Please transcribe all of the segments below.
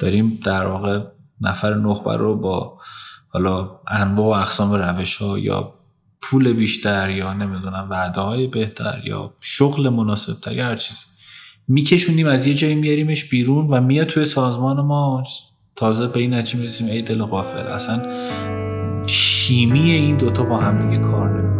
داریم در واقع نفر نخبه رو با حالا انواع و اقسام روش ها یا پول بیشتر یا نمی‌دونم وعده های بهتر یا شغل مناسب تر یا هر چیزی میکشونیم از یه جایی میاریمش بیرون و میاد توی سازمان ما. تازه به این نتیجه می‌رسیم ای دل غافل. اصلا شیمی این دوتا با هم دیگه کار نمی‌کنه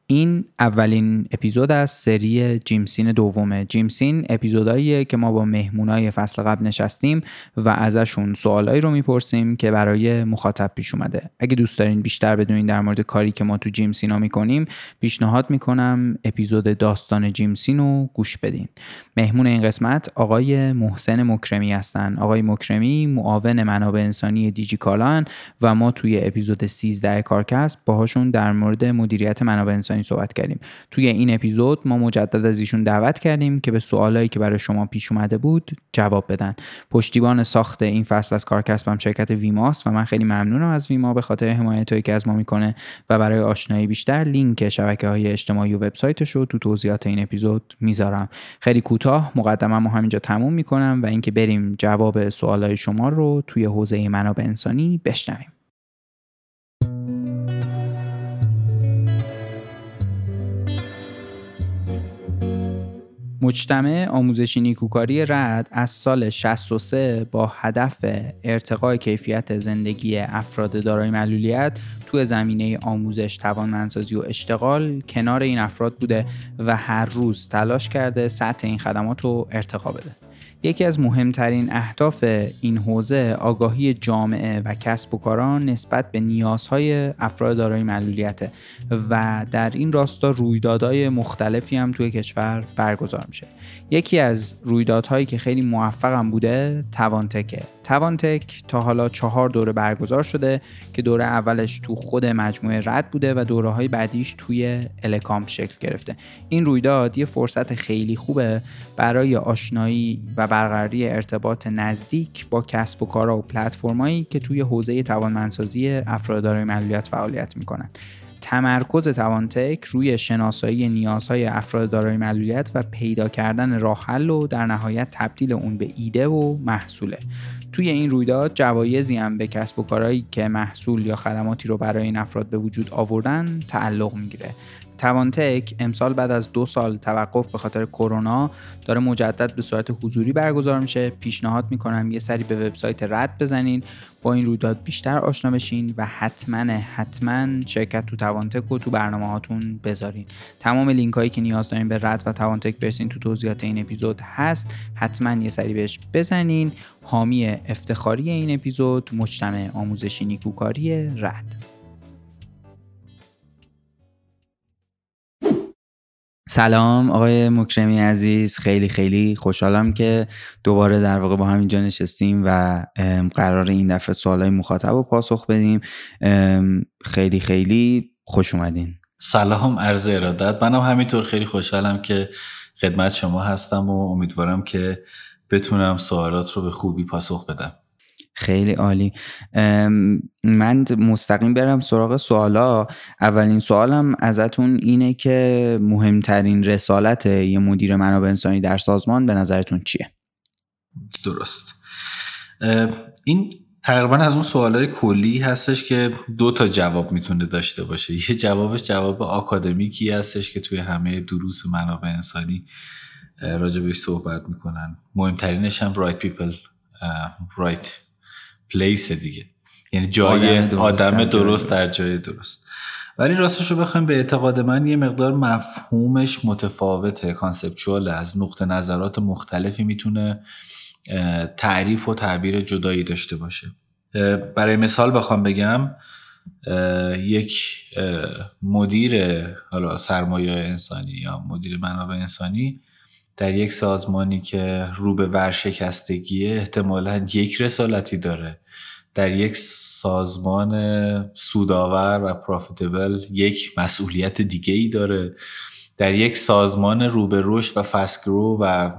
این اولین اپیزود از سری جیمسین دومه. جیمسین اپیزوداییه که ما با مهمونای فصل قبل نشستیم و ازشون سوالایی رو می‌پرسیم که برای مخاطب پیش اومده. اگه دوست دارین بیشتر بدونین در مورد کاری که ما تو جیمسینا می‌کنیم پیشنهاد می‌کنم اپیزود داستان جیمسین رو گوش بدین. مهمون این قسمت آقای محسن مکرمی هستن. آقای مکرمی معاون منابع انسانی دیجی کالان و ما توی اپیزود 13 کارکست باهاشون در مورد مدیریت منابع انسانی صحبت کردیم. توی این اپیزود ما مجدد از ایشون دعوت کردیم که به سوالایی که برای شما پیش اومده بود جواب بدن. پشتیبان ساخت این فصل از کارکسبم شرکت ویماست و من خیلی ممنونم از ویما به خاطر حمایت که از ما می‌کنه و برای آشنایی بیشتر لینک شبکه های اجتماعی و وبسایتش رو تو توضیحات این اپیزود می‌ذارم. خیلی کوتاه مقدمه همینجا تموم می‌کنم و اینکه بریم جواب سوالای شما رو توی حوزه منابع انسانی بشنویم. مجتمع آموزشی نیکوکاری رد از سال 63 با هدف ارتقای کیفیت زندگی افراد دارای معلولیت تو زمینه آموزش توانمندسازی و اشتغال کنار این افراد بوده و هر روز تلاش کرده سطح این خدمات رو ارتقا بده. یکی از مهمترین اهداف این حوزه آگاهی جامعه و کسب و کاران نسبت به نیازهای افراد دارای معلولیت و در این راستا رویدادهای مختلفی هم توی کشور برگزار میشه. یکی از رویدادهایی که خیلی موفقم بوده توانتکه. توانتک تا حالا چهار دوره برگزار شده که دوره اولش تو خود مجموعه رد بوده و دوره های بعدیش توی الکام شکل گرفته. این رویداد یه فرصت خیلی خوبه برای آشنایی و برقراری ارتباط نزدیک با کسب و کارها و پلتفرمایی که توی حوزه توانمندسازی افراد دارای معلولیت فعالیت می‌کنن تمرکز توانتک روی شناسایی نیازهای افراد دارای معلولیت و پیدا کردن راه حل و در نهایت تبدیل اون به ایده و محصوله. توی این رویداد جوایزی هم به کسب و کارهایی که محصول یا خدماتی رو برای این افراد به وجود آوردن تعلق می‌گیره. توانتک امسال بعد از دو سال توقف به خاطر کرونا داره مجدد به صورت حضوری برگزار میشه. پیشنهاد می‌کنم یه سری به وبسایت رد بزنین با این رویداد بیشتر آشنا بشین و حتما حتما شرکت تو توانتک رو تو برنامه هاتون بذارین. تمام لینک هایی که نیاز دارین به رد و توانتک برسین تو توضیحات این اپیزود هست. حتما یه سری بهش بزنین. حامی افتخاری این اپیزود مجتمع آموزشی نیکوکاری رد. سلام آقای مکرمی عزیز. خیلی خیلی خوشحالم که دوباره در واقع با همینجا نشستیم و قرار این دفعه سوالای مخاطب رو پاسخ بدیم. خیلی خیلی خوش اومدین. سلام عرض ارادت. منم همینطور خیلی خوشحالم که خدمت شما هستم و امیدوارم که بتونم سوالات رو به خوبی پاسخ بدم. خیلی عالی. من مستقیم برم سراغ سوالا. اولین سوالم ازتون اینه که مهمترین رسالت یه مدیر منابع انسانی در سازمان به نظرتون چیه؟ درست. این تقریبا از اون سوالای کلی هستش که دو تا جواب می‌تونه داشته باشه. یه جوابش جواب آکادمیکی هستش که توی همه دروس منابع انسانی راجبش صحبت می‌کنن. مهمترینش هم right people right place دیگه. یعنی جای آدم درست, آدم درست در جای درست. ولی راستش رو بخوایم به اعتقاد من یه مقدار مفهومش متفاوته conceptual از نقطه نظرات مختلفی می‌تونه تعریف و تعبیر جدایی داشته باشه. برای مثال بخوام بگم یک مدیر حالا سرمایه انسانی یا مدیر منابع انسانی در یک سازمانی که رو به ورشکستگیه احتمالا یک رسالتی داره. در یک سازمان سودآور و پروفیتبل یک مسئولیت دیگه ای داره. در یک سازمان رو به رشد و فسکرو و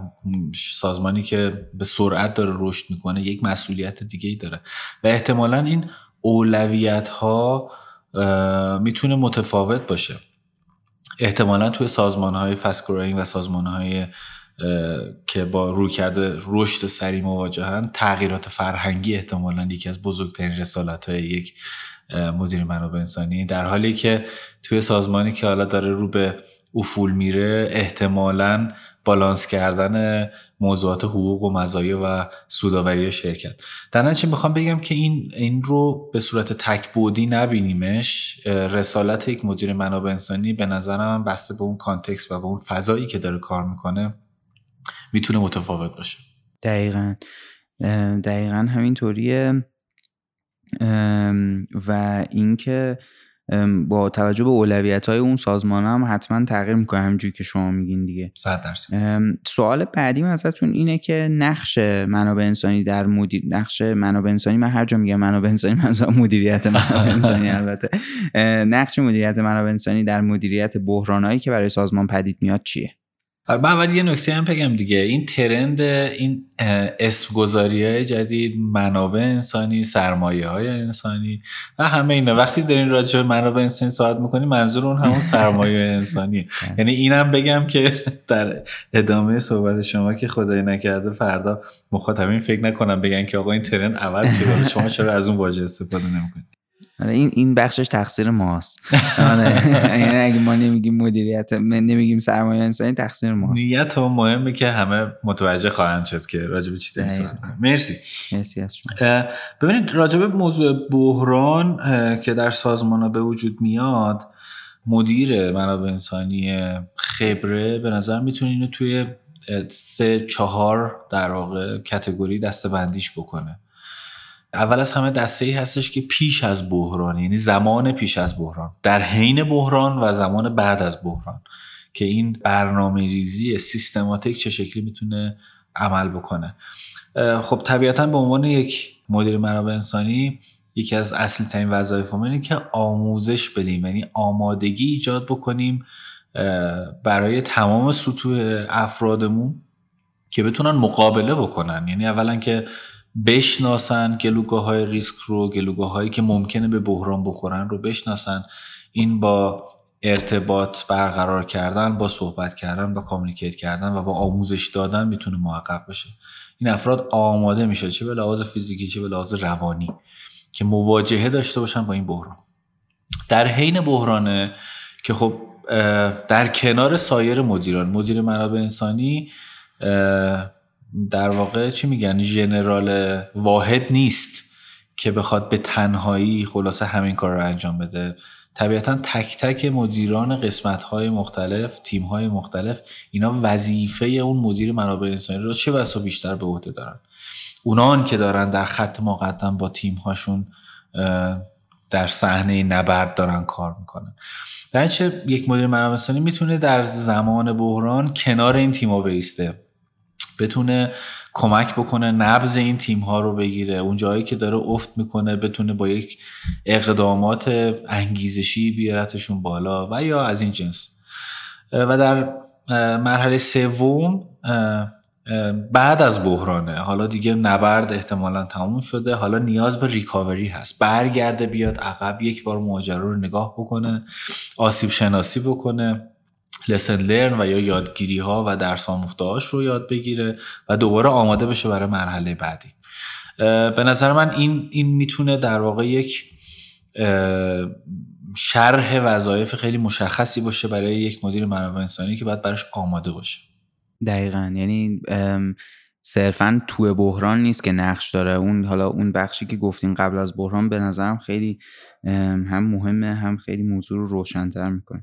سازمانی که به سرعت داره رشد می‌کنه یک مسئولیت دیگه ای داره. و احتمالا این اولویت ها می‌تونه متفاوت باشه. احتمالا توی سازمان های فسکروینگ و سازمان های که با روی کرده رشد سری مواجهن تغییرات فرهنگی احتمالا یکی از بزرگترین رسالت های یک مدیر منابع انسانی. در حالی که توی سازمانی که حالا داره رو به افول میره احتمالا بالانس کردن موضوعات حقوق و مزایا و سوداوری شرکت در نتیجه می‌خوام بگم که این این رو به صورت تکبودی نبینیمش رسالت یک مدیر منابع انسانی به نظرم بسته به اون کانتکست و به اون فضایی که داره کار می‌کنه می‌تونه متفاوت باشه. دقیقا. دقیقا همینطوریه. و اینکه با توجه به اولویت های اون سازمان هم حتما تغییر می‌کنه همینجوری که شما میگین دیگه. سوال بعدی ازتون اینه که نقش منابع انسانی در مدیر نقش منابع انسانی من هر جا میگم منابع انسانی منظور مدیریت منابع انسانی البته. نقش مدیریت منابع انسانی در مدیریت بحرانایی که برای سازمان پدید میاد چیه؟ من اول یه نکته هم بگم دیگه. این ترند این اسم گذاری های جدید منابع انسانی سرمایه های انسانی و همه اینا. وقتی دارین راجع به منابع انسانی صحبت می‌کنی منظور اون همون سرمایه انسانی یعنی اینم بگم که در ادامه صحبت شما که خدای نکرده فردا مخاطبین فکر نکنم بگن که آقا این ترند عوض شده شما چرا از اون واژه استفاده نمی‌کنید؟ آره، این این بخشش تقصیر ماست. آره، یعنی اگه ما نمیگیم مدیریت نمیگیم سرمایه انسانی تقصیر ماست. نیت و مهمه که همه متوجه خواهند شد که راجب چی مرسی. مرسی از شما. ببینید راجب موضوع بحران که در سازمان ها به وجود میاد مدیر منابع انسانی خبره به نظر می‌تونه اینو توی سه چهار در واقع کتگوری دسته بندیش بکنه. اول از همه دسته ای هستش که پیش از بحران یعنی زمان پیش از بحران در حین بحران و زمان بعد از بحران که این برنامه ریزی سیستماتیک چه شکلی می‌تونه عمل بکنه. خب طبیعتا به عنوان یک مدیر منابع انسانی یکی از اصلی ترین وظایف اینه که آموزش بدیم یعنی آمادگی ایجاد بکنیم برای تمام سطوح افرادمون که بتونن مقابله بکنن. یعنی اولا که بشناسن گلوگاه های ریسک رو گلوگاه هایی که ممکنه به بحران بخورن رو بشناسن. این با ارتباط برقرار کردن با صحبت کردن با کامیکیت کردن و با آموزش دادن می‌تونه محقق بشه. این افراد آماده میشه چه به لحاظ فیزیکی چه به لحاظ روانی که مواجهه داشته باشن با این بحران. در حین بحرانه که خب در کنار سایر مدیران مدیر منابع انسانی در واقع چی میگن؟ ژنرال واحد نیست که بخواد به تنهایی خلاصه همین کار رو انجام بده. طبیعتا تک تک مدیران قسمت های مختلف تیم های مختلف اینا وظیفه اون مدیر منابع انسانی رو چه بسا بیشتر به عهده دارن. اونان که دارن در خط مقدم با تیم هاشون در صحنه نبرد دارن کار می‌کنن. در چه یک مدیر منابع انسانی می‌تونه در زمان بحران کنار این تیما بیسته؟ بتونه کمک بکنه نبز این تیم ها رو بگیره. اون جایی که داره افت می‌کنه بتونه با یک اقدامات انگیزشی بیارتشون بالا و یا از این جنس. و در مرحله سوم بعد از بحرانه. حالا دیگه نبرد احتمالا تموم شده. حالا نیاز به ریکاوری هست. برگرده بیاد عقب یک بار ماجرا رو نگاه بکنه آسیب شناسی بکنه. لسن لرن و یا یادگیری ها و درس آموختهاش رو یاد بگیره و دوباره آماده بشه برای مرحله بعدی. به نظر من این این می‌تونه در واقع یک شرح وظایف خیلی مشخصی باشه برای یک مدیر منابع انسانی که باید براش آماده باشه. دقیقا. یعنی صرفا تو بحران نیست که نقش داره. اون حالا اون بخشی که گفتین قبل از بحران به نظرم خیلی هم مهمه هم خیلی موضوع رو روشنتر می‌کنه.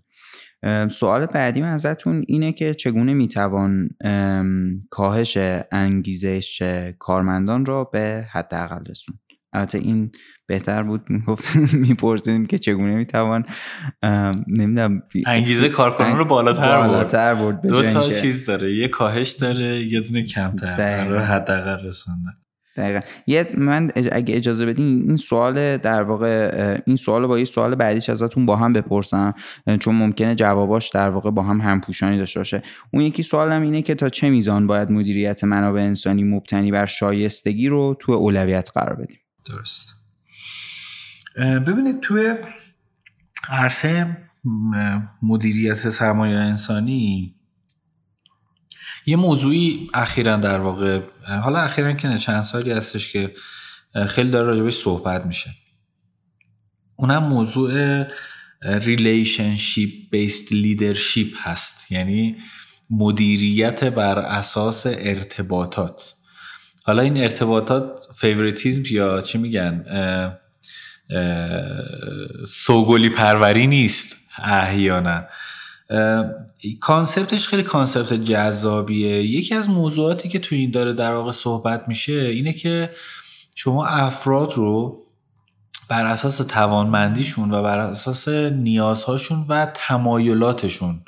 سوال بعدی من ازتون اینه که چگونه می‌توان کاهش انگیزش کارمندان را به حداقل رسوند؟ البته این بهتر بود می‌گفت میپرسیدیم که چگونه می‌توان نمی‌دونم انگیزه کارکنان رو بالاتر بالاتر برد دو تا چیز داره یه کاهش داره یه دونه کمتر برای حداقل رسوندن دقیقا. یه من اگه اجازه بدین این سوال در واقع این سوال با یه سوال بعدیش ازتون با هم بپرسم چون ممکنه جواباش در واقع با هم همپوشانی داشته باشه. اون یکی سوالم اینه که تا چه میزان باید مدیریت منابع انسانی مبتنی بر شایستگی رو تو اولویت قرار بدیم؟ درست. ببینید توی عرصه مدیریت سرمایه انسانی یه موضوعی اخیرا در واقع حالا اخیرا که چند سالی هستش که خیلی داره راجبش صحبت میشه. اونم موضوع relationship based leadership هست. یعنی مدیریت بر اساس ارتباطات. حالا این ارتباطات favoritism یا چی میگن؟ سوگلی پروری نیست احیانا. concept ش خیلی concept جذابیه. یکی از موضوعاتی که تو این داره در واقع صحبت میشه اینه که شما افراد رو بر اساس توانمندیشون و بر اساس نیازهاشون و تمایلاتشون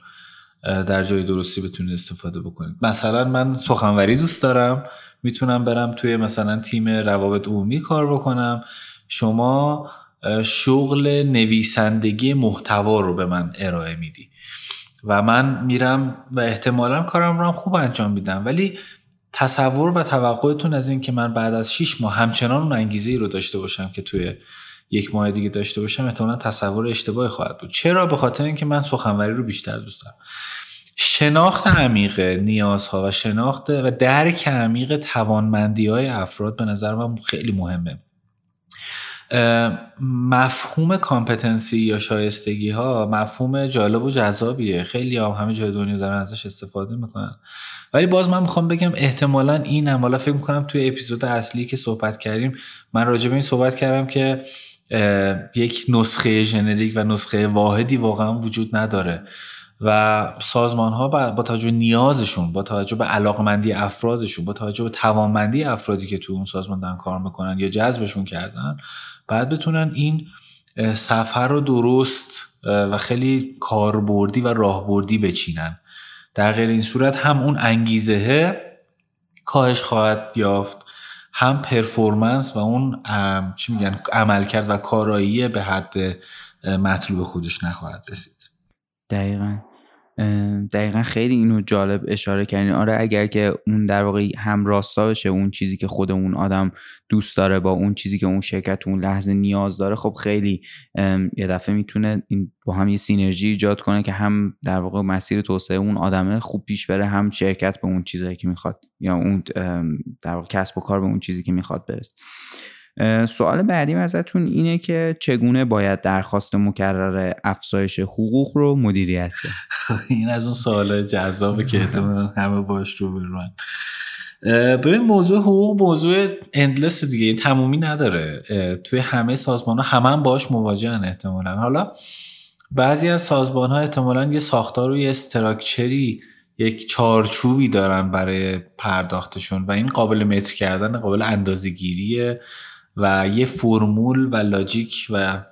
در جای درستی بتونید استفاده بکنید. مثلا من سخنوری دوست دارم می‌تونم برم توی مثلا تیم روابط عمومی کار بکنم. شما شغل نویسندگی محتوا رو به من ارائه میدی. و من میرم و احتمالا کارم رو هم خوب انجام میدم. ولی تصور و توقعتون از این که من بعد از 6 ماه همچنان اون انگیزه ای رو داشته باشم که توی یک ماه دیگه داشته باشم احتمالا تصور اشتباهی خواهد بود. چرا؟ به خاطر اینکه من سخنوری رو بیشتر دوست دارم. شناخت عمیق نیازها و شناخت و درک عمیق توانمندی های افراد به نظر من خیلی مهمه. مفهوم competency یا شایستگی ها مفهوم جالب و جذابیه. خیلی هم همه جای دنیا دارن ازش استفاده می‌کنن. ولی باز من می‌خوام بگم احتمالا این هم حالا فکر می‌کنم توی اپیزود اصلی که صحبت کردیم من راجع به این صحبت کردم که یک نسخه generic و نسخه واحدی واقعا وجود نداره. و سازمان ها با توجه نیازشون با توجه به علاقمندی افرادشون با توجه به توانمندی افرادی که تو اون سازمان دارن کار می‌کنن یا جذبشون کردن بعد بتونن این سفر رو درست و خیلی کاربردی و راهبردی بچینن. در غیر این صورت هم اون انگیزه کاهش خواهد یافت هم پرفورمنس و اون چی میگن عملکرد و کارایی به حد مطلوب خودش نخواهد رسید. دقیقا. دقیقا خیلی اینو جالب اشاره کردین. آره اگر که اون در واقع هم راستا بشه اون چیزی که خود اون آدم دوست داره با اون چیزی که اون شرکت اون لحظه نیاز داره خب خیلی یه دفعه می‌تونه این با هم یه سینرژی ایجاد کنه که هم در واقع مسیر توسعه اون آدمه خوب پیش بره هم شرکت به اون چیزی که می‌خواد یا اون در واقع کسب و کار به اون چیزی که می‌خواد برسه. سوال بعدیم ازتون اینه که چگونه باید درخواست مکرر افزایش حقوق رو مدیریت کرد؟ این از اون سوال جذابه که احتمالا همه باش رو برون ببین موضوع حقوق موضوع اندلس دیگه تمومی نداره. توی همه سازمان ها همه هم باش مواجهن احتمالا. حالا بعضی از سازمان ها احتمالا یه ساختار و یه استراکچری یک چارچوبی دارن برای پرداختشون و این قابل متر کردن قابل اندازگیریه و یه فرمول و logic و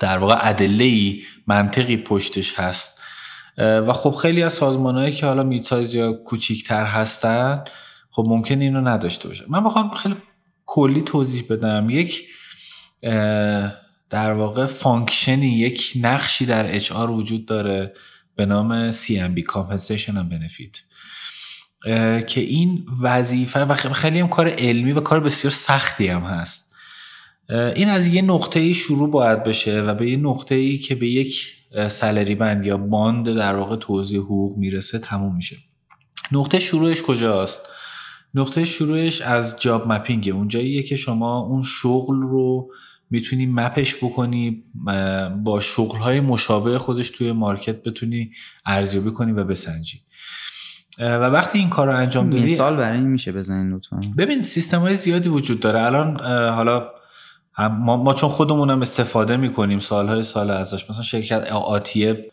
در واقع ادله منطقی پشتش هست. و خب خیلی از سازمانهایی که حالا mid-size یا کوچیکتر هستن خب ممکن اینو نداشته باشه. من بخوام خیلی کلی توضیح بدم. یک در واقع function ی یک نقشی در HR وجود داره به نام C&B Compensation and Benefit. که این وظیفه و خیلی هم کار علمی و کار بسیار سختی هم هست. این از یه نقطه شروع باید بشه و به یه نقطه ای که به یک سالری بند یا باند در واقع توضیح حقوق می‌رسه تموم میشه. نقطه شروعش کجاست؟ نقطه شروعش از جاب مپینگه. اونجاییه که شما اون شغل رو می‌تونی مپش بکنی با شغل های مشابه خودش توی مارکت بتونی ارزیابی کنی و بسنجی. و وقتی این کار رو انجام دادی مثال برای این میشه بزنین لطفا. ببین سیستم های زیادی وجود داره. الان حالا ما, ما چون خودمون هم استفاده می‌کنیم سالهای سال ازش مثلا شرکت آتیه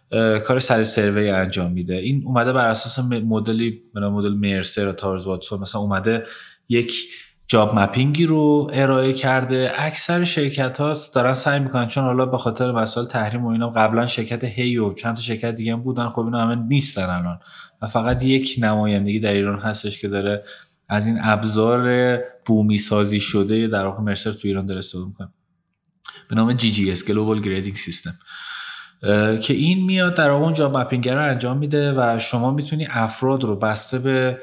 کار سر سروی انجام میده. این اومده بر اساس مدلی مدل مرسر و تارز واتسون مثلا اومده یک جاب مپینگی رو ارائه کرده. اکثر شرکت ها دارن سعی می‌کنن چون حالا به خاطر مسائل تحریم و اینا قبلا شرکت هی و چند تا شرکت دیگه هم بودن. خب اینا همه نیستن الان. و فقط یک نمایندگی در ایران هستش که داره از این ابزار بومی سازی شده در واقع مرسر تو ایران داره استفاده می‌کنه. به نام GGS Global Grading System. که این میاد در واقع اونجا mapping رو انجام میده و شما می‌تونی افراد رو بسته به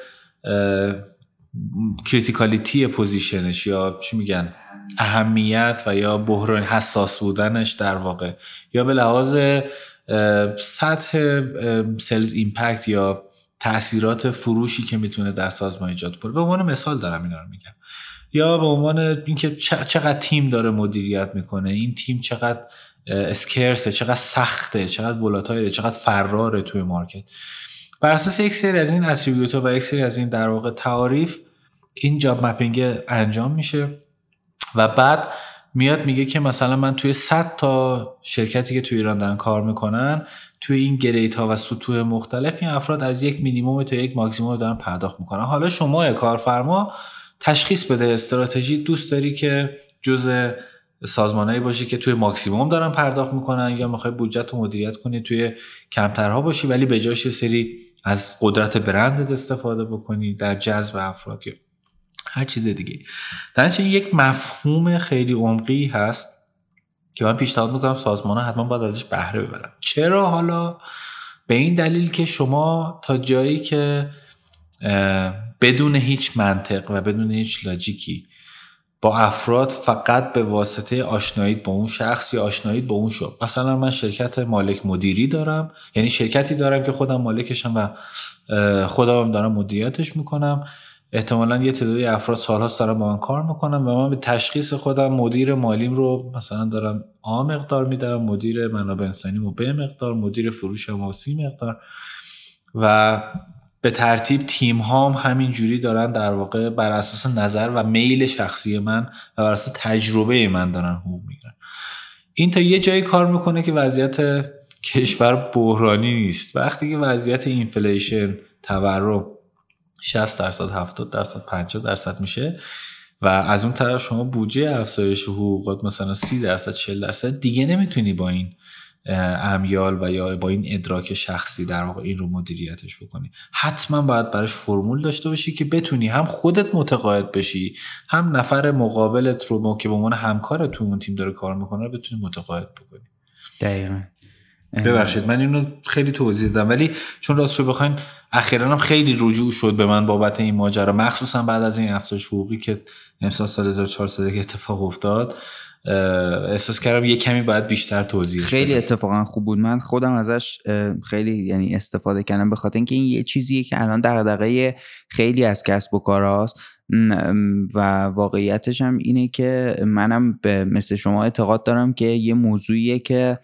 criticality position ش یا چی میگن اهمیت و یا بحران حساس بودنش در واقع. یا به لحاظ سطح sales impact یا تاثیرات فروشی که می‌تونه در سازمان ایجاد کنه. به عنوان مثال دارم اینا رو میگم. یا به عنوان اینکه چقدر تیم داره مدیریت می‌کنه این تیم چقدر scarce ه چقدر سخته چقدر volatile ه چقدر فراره توی market. بر اساس یک سری از این attribute و یک سری از این در واقع تعاریف این job mapping انجام میشه. و بعد میاد میگه که مثلا من توی 100 تا شرکتی که توی ایران دارن کار می‌کنن توی این گریت ها و سطوح مختلف این افراد از یک مینیموم تا یک ماکسیموم دارن پرداخت می‌کنن. حالا شما کارفرما تشخیص بده استراتژی دوست داری که جز سازمانهایی باشی که توی ماکسیموم دارن پرداخت می‌کنن یا می‌خوای بودجت رو مدیریت کنی توی کمترها باشی ولی به جاش سری از قدرت برندت استفاده بکنی در جذب افراد. هر چیز دیگه. در یک مفهوم خیلی عمقی هست که من پیشنهاد می‌کنم سازمان ها حتما باید ازش بهره ببرن. چرا حالا؟ به این دلیل که شما تا جایی که بدون هیچ منطق و بدون هیچ لاجیکی با افراد فقط به واسطه آشنایی با اون شخص یا آشنایی با اون شد مثلا من شرکت مالک مدیری دارم. یعنی شرکتی دارم که خودم مالکشم و خودم دارم مدیریتش می‌کنم. احتمالا یه تعدادی افراد سالهاست دارم با من کار می‌کنم و من به تشخیص خودم مدیر مالیم رو مثلا دارم آ مقدار میدارم مدیر منابع انسانی رو به مقدار مدیر فروش و سی مقدار و به ترتیب تیم هام همین جوری دارن در واقع بر اساس نظر و میل شخصی من و بر اساس تجربه من دارن حقوق می‌گیرن. این تا یه جایی کار می‌کنه که وضعیت کشور بحرانی نیست. وقتی که وضعیت inflation تورم 60 درصد 70 درصد 50 درصد میشه. و از اون طرف شما بودجه افزایش حقوقات مثلا 30 درصد 40 درصد دیگه نمی‌تونی با این امیال و یا با این ادراک شخصی در واقع این رو مدیریتش بکنی. حتما باید براش فرمول داشته باشی که بتونی هم خودت متقاعد بشی هم نفر مقابلت رو که به عنوان همکار تو اون تیم داره کار می‌کنه بتونی متقاعد بکنی. دقیقا. ببخشید من اینو خیلی توضیح دادم ولی چون راستشو بخواین اخیرا هم خیلی رجوع شد به من بابت این ماجرا مخصوصا بعد از این افزایش حقوقی که امسال سال 1400 اتفاق افتاد احساس کردم یه کمی باید بیشتر توضیح خیلی اتفاقا خوب بود. من خودم ازش خیلی یعنی استفاده کردم به خاطر اینکه این یه چیزیه که الان دغدغه خیلی از کسب و کاراست. و واقعیتش هم اینه که منم به مثل شما اعتقاد دارم که یه موضوعیه که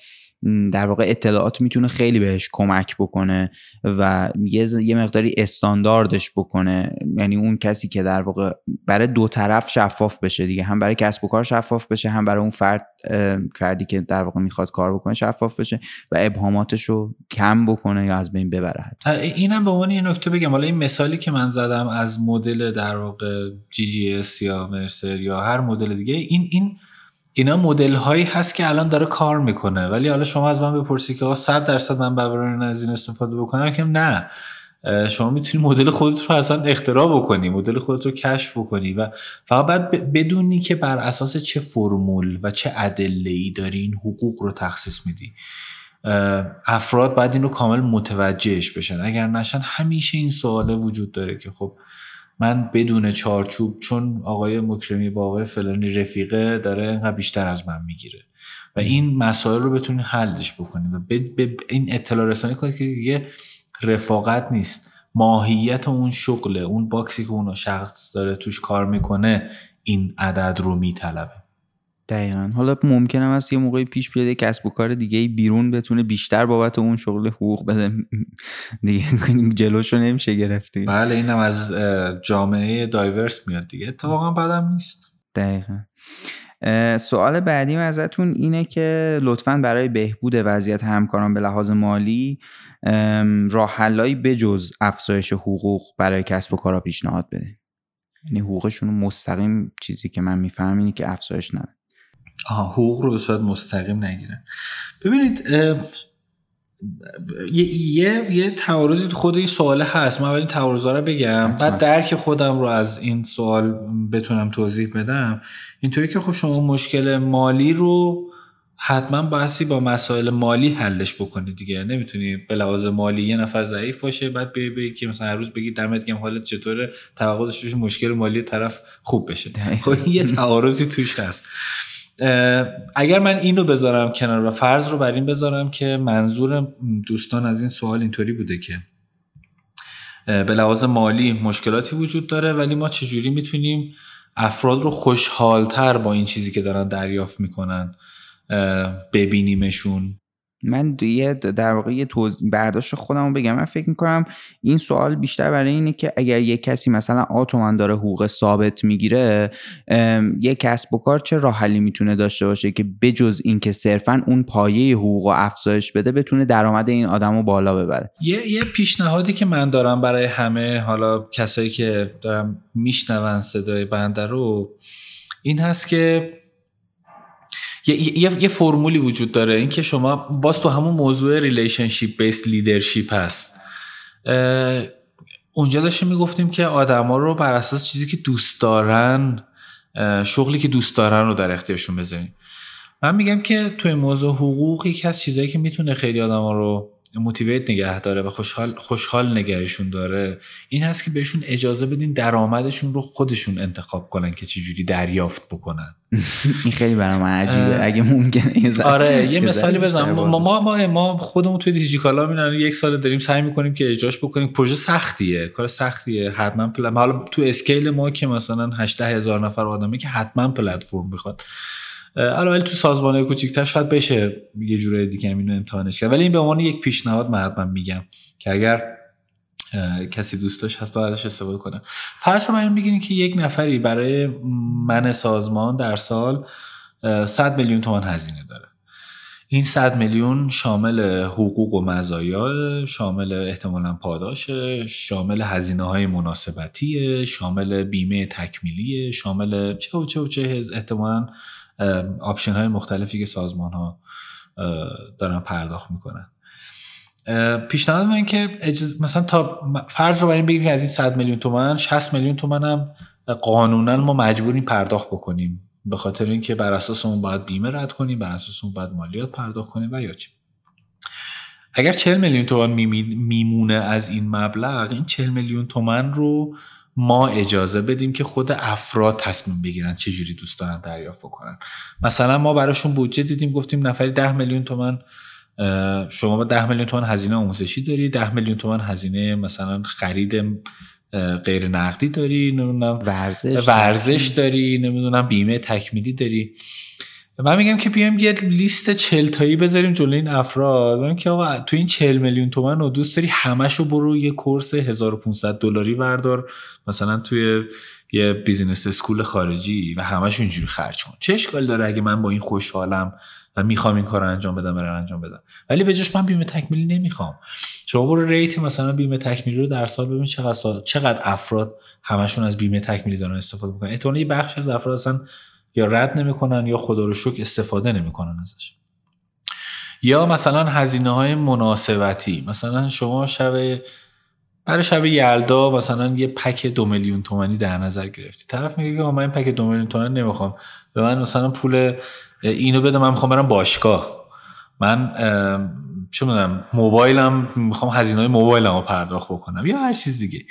در واقع اطلاعات می‌تونه خیلی بهش کمک بکنه و یه, مقداری استانداردش بکنه. یعنی اون کسی که در واقع برای دو طرف شفاف بشه دیگه. هم برای کسب و کار شفاف بشه هم برای اون فرد فردی که در واقع می‌خواد کار بکنه شفاف بشه و ابهاماتش رو کم بکنه یا از بین ببره اینم به عنوان یه نکته بگم. حالا این مثالی که من زدم از مدل در واقع جی جی اس یا مرسر یا هر مدل دیگه این این اینا مدل هایی هست که الان داره کار می‌کنه. ولی حالا شما از من بپرسی که 100 درصد من برای از این استفاده بکنم؟ که نه. شما می‌تونی مدل خودت رو اصلا اختراع بکنی مدل خودت رو کشف بکنی و فقط باید بدونی که بر اساس چه فرمول و چه ادله ای داری این حقوق رو تخصیص میدی. افراد باید این رو کامل متوجهش بشن. اگر نشن همیشه این سواله وجود داره که خب من بدون چارچوب چون آقای مکرمی با آقای فلانی رفیقه داره اینقدر بیشتر از من می‌گیره. و این مسائل رو بتونی حلش بکنی و به این اطلاع رسانی کنید که دیگه رفاقت نیست. ماهیت اون شغله اون باکسی که اون شخص داره توش کار می‌کنه این عدد رو میطلبه. دقیقا. حالا ممکنه است یه موقعی پیش بیاد کسب و کار دیگه بیرون بتونه بیشتر بابت اون شغل حقوق بده. دیگه جلوشو نمیشه گرفتی. بله اینم از جامعه دایورس میاد دیگه. اتفاقا بدم نیست. دقیقا. سوال بعدیم ازتون اینه که لطفا برای بهبود وضعیت همکاران به لحاظ مالی راه حلایی بجز افزایش حقوق برای کسب و کارا پیشنهاد بده یعنی حقوقشون مستقیم چیزی که من میفهم اینه که افزایش نده آها حقوق رو به صورت مستقیم نگیرن. ببینید یه یه, یه تعارضی خود این سوال هست. من اول تعارض رو بگم. بعد درک خودم رو از این سوال بتونم توضیح بدم. اینطوری که خب شما مشکل مالی رو حتما بحثی با مسائل مالی حلش بکنید دیگه. نمی‌تونی به لحاظ مالی یه نفر ضعیف باشه بعد بگی بی که مثلا هر روز بگی دمت گرم حالت چطوره؟ توقع داشته مشکل مالی طرف خوب بشه. خب یه تعارضی توش هست. اگر من این رو بذارم کنار و فرض رو بر این بذارم که منظور دوستان از این سوال اینطوری بوده که به لحاظ مالی مشکلاتی وجود داره ولی ما چجوری می‌تونیم افراد رو خوشحالتر با این چیزی که دارن دریافت می‌کنن ببینیمشون؟ من یه در واقع یه برداشت خودم رو بگم. من فکر می‌کنم این سوال بیشتر برای اینه که اگر یه کسی مثلا آتومن داره حقوق ثابت می‌گیره یه کسب و کار چه راه حلی می‌تونه داشته باشه که بجز اینکه صرفا اون پایه حقوق و افزایش بده بتونه درآمد این آدم رو بالا ببره؟ یه, یه پیشنهادی که من دارم برای همه حالا کسایی که دارم میشنون صدای بنده رو این هست که یه, یه،, یه فرمولی وجود داره اینکه شما باز تو همون موضوع relationship-based leadership هست. اونجا داشتیم می‌گفتیم که آدما رو بر اساس چیزی که دوست دارن شغلی که دوست دارن رو در اختیارشون بذاریم من میگم که توی موضوع حقوق یکی از چیزایی که می‌تونه خیلی آدما رو موتیویت نگه داره و خوشحال خوشحال نگهشون داره این هست که بهشون اجازه بدین درآمدشون رو خودشون انتخاب کنن که چجوری دریافت بکنن. این خیلی برای من عجیبه اگه ممکنه آره یه مثالی بزنم. ما ما ما خودمون توی دیجیکالا میرن یک سال داریم سعی می‌کنیم که اجراش بکنیم. پروژه سختیه کار سختیه. حتما پل... حالا تو اسکیل ما که مثلا 18 هزار نفر آدمه که حتما پلتفرم می‌خواد. ولی تو سازمان کوچیک‌تر شاید بشه یه جورای دیگه اینو امتحانش کرد. ولی این به عنوان یک پیشنهاد من میگم که اگر کسی دوست داشت حتی ازش استفاده کنه. فرض رو میگین که یک نفری برای من سازمان در سال 100 میلیون تومان هزینه داره. این 100 میلیون شامل حقوق و مزایا شامل احتمالا پاداش شامل هزینه های مناسبتی شامل بیمه تکمیلی شامل چه و چه و چه احتمالا option های مختلفی که سازمان ها دارن پرداخت می‌کنن. پیشنهاد من که مثلا تا فرض رو بریم بگیم که از این 100 میلیون تومن 60 میلیون تومن هم قانونا ما مجبوریم پرداخت بکنیم. به خاطر اینکه بر اساس اون باید بیمه رد کنیم بر اساس اون باید مالیات پرداخت کنیم و یا چی. اگر 40 میلیون تومن میمونه از این مبلغ این 40 میلیون تومن رو ما اجازه بدیم که خود افراد تصمیم بگیرن چه جوری دوست دارن دریافت کنن مثلا ما براشون بودجه دیدیم گفتیم نفری 10 میلیون تومن شما با 10 میلیون تومن هزینه آموزشی داری 10 میلیون تومن هزینه مثلا خرید غیر نقدی داری نمی‌دونم ورزش. ورزش داری نمی‌دونم بیمه تکمیلی داری. من میگم که بیایم یه لیست چل تایی بذاریم جلوی این افراد. میگم که آقا تو این 40 میلیون تومن رو دوست داری همشو برو یه کورس 1500 دلاری بردار مثلا توی یه business school خارجی و همش اینجوری خرج کن. چه اشکال داره اگه من با این خوشحالم و می‌خوام این کار رو انجام بدم برای انجام بدم؟ ولی به جاش من بیمه تکمیلی نمی‌خوام. شما برو rate مثلا بیمه تکمیلی رو در سال ببین چقدر چقدر افراد همشون از بیمه تکمیلی دارن استفاده می‌کنن. احتمالاً یه بخش از افراد اصلا یا رد نمی‌کنن یا خدا رو شکر استفاده نمی‌کنن ازش. یا مثلا هزینه های مناسبتی مثلا شما شب برای شب یلدا مثلا یه پک دو میلیون تومنی در نظر گرفتی. طرف میگه که من این پک دو میلیون تومن نمی‌خوام. به من مثلا پول اینو بده من می‌خوام برم باشگاه. من چه می‌دونم موبایلم می‌خوام هزینه های موبایلم پرداخت بکنم یا هر چیز دیگه.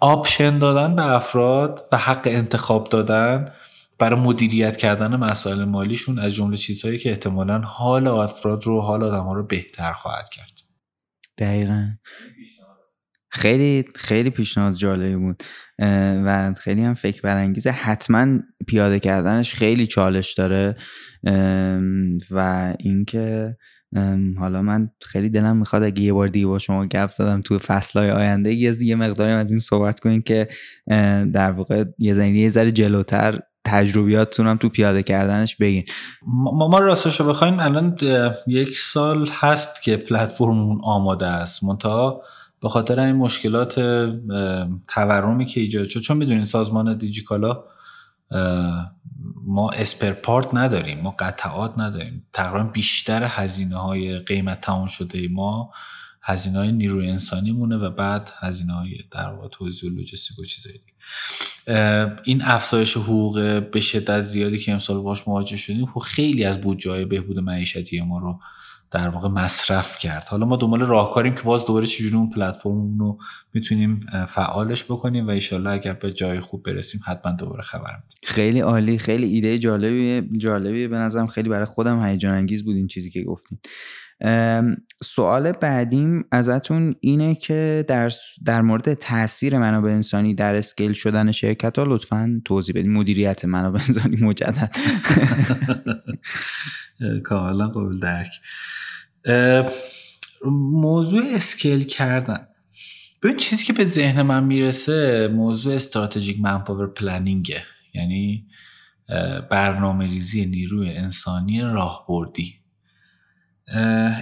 option دادن به افراد و حق انتخاب دادن برای مدیریت کردن مسائل مالیشون از جمله چیزهایی که احتمالا حال افراد رو حال آدم ها رو بهتر خواهد کرد. دقیقا. خیلی خیلی پیشنهاد جالبی بود. و خیلی هم فکر برانگیزه حتما پیاده کردنش خیلی چالش داره. و اینکه حالا من خیلی دلم می‌خواد اگه یه بار دیگه با شما گپ زدم تو فصلهای آینده یه مقداری از این صحبت کنیم که در واقع یه زنی یه ذره جلوتر تجربیاتتون تو پیاده کردنش بگین. ما, ما راستش رو بخواین الان یک سال هست که پلتفرممون آماده است. منتها به خاطر این مشکلات تورمی که ایجاد شد چون می‌دونین سازمان دیجیکالا ما اسپرپارت نداریم ما قطعات نداریم. تقریبا بیشتر هزینه های قیمت تمام شده ما هزینه های نیروی انسانی مونه و بعد هزینه های در واقع توزیع و لوجستیک و چیزایی این افزایش حقوق به شدت زیادی که امسال باش مواجه شدیم خب خیلی از بودجه بهبود معیشتی ما رو در واقع مصرف کرد. حالا ما دنبال راهکاریم که باز دوباره چجوری اون پلتفرم رو می‌تونیم فعالش بکنیم و ایشالله اگر به جای خوب برسیم حتما دوباره خبر میدیم. خیلی عالی خیلی ایده جالبی جالبی به نظرم خیلی برای خودم هیجان انگیز بود این چیزی که گفتین. سوال بعدیم ازتون اینه که در, در مورد تاثیر منابع انسانی در اسکیل شدن شرکت ها لطفا توضیح بدین. مدیریت منابع انسانی مجدد. کاملا قابل درک. موضوع اسکیل کردن. ببین چیزی که به ذهن من می‌رسه موضوع استراتژیک منپاور پلنینگه. یعنی برنامه ریزی نیروی انسانی راهبردی.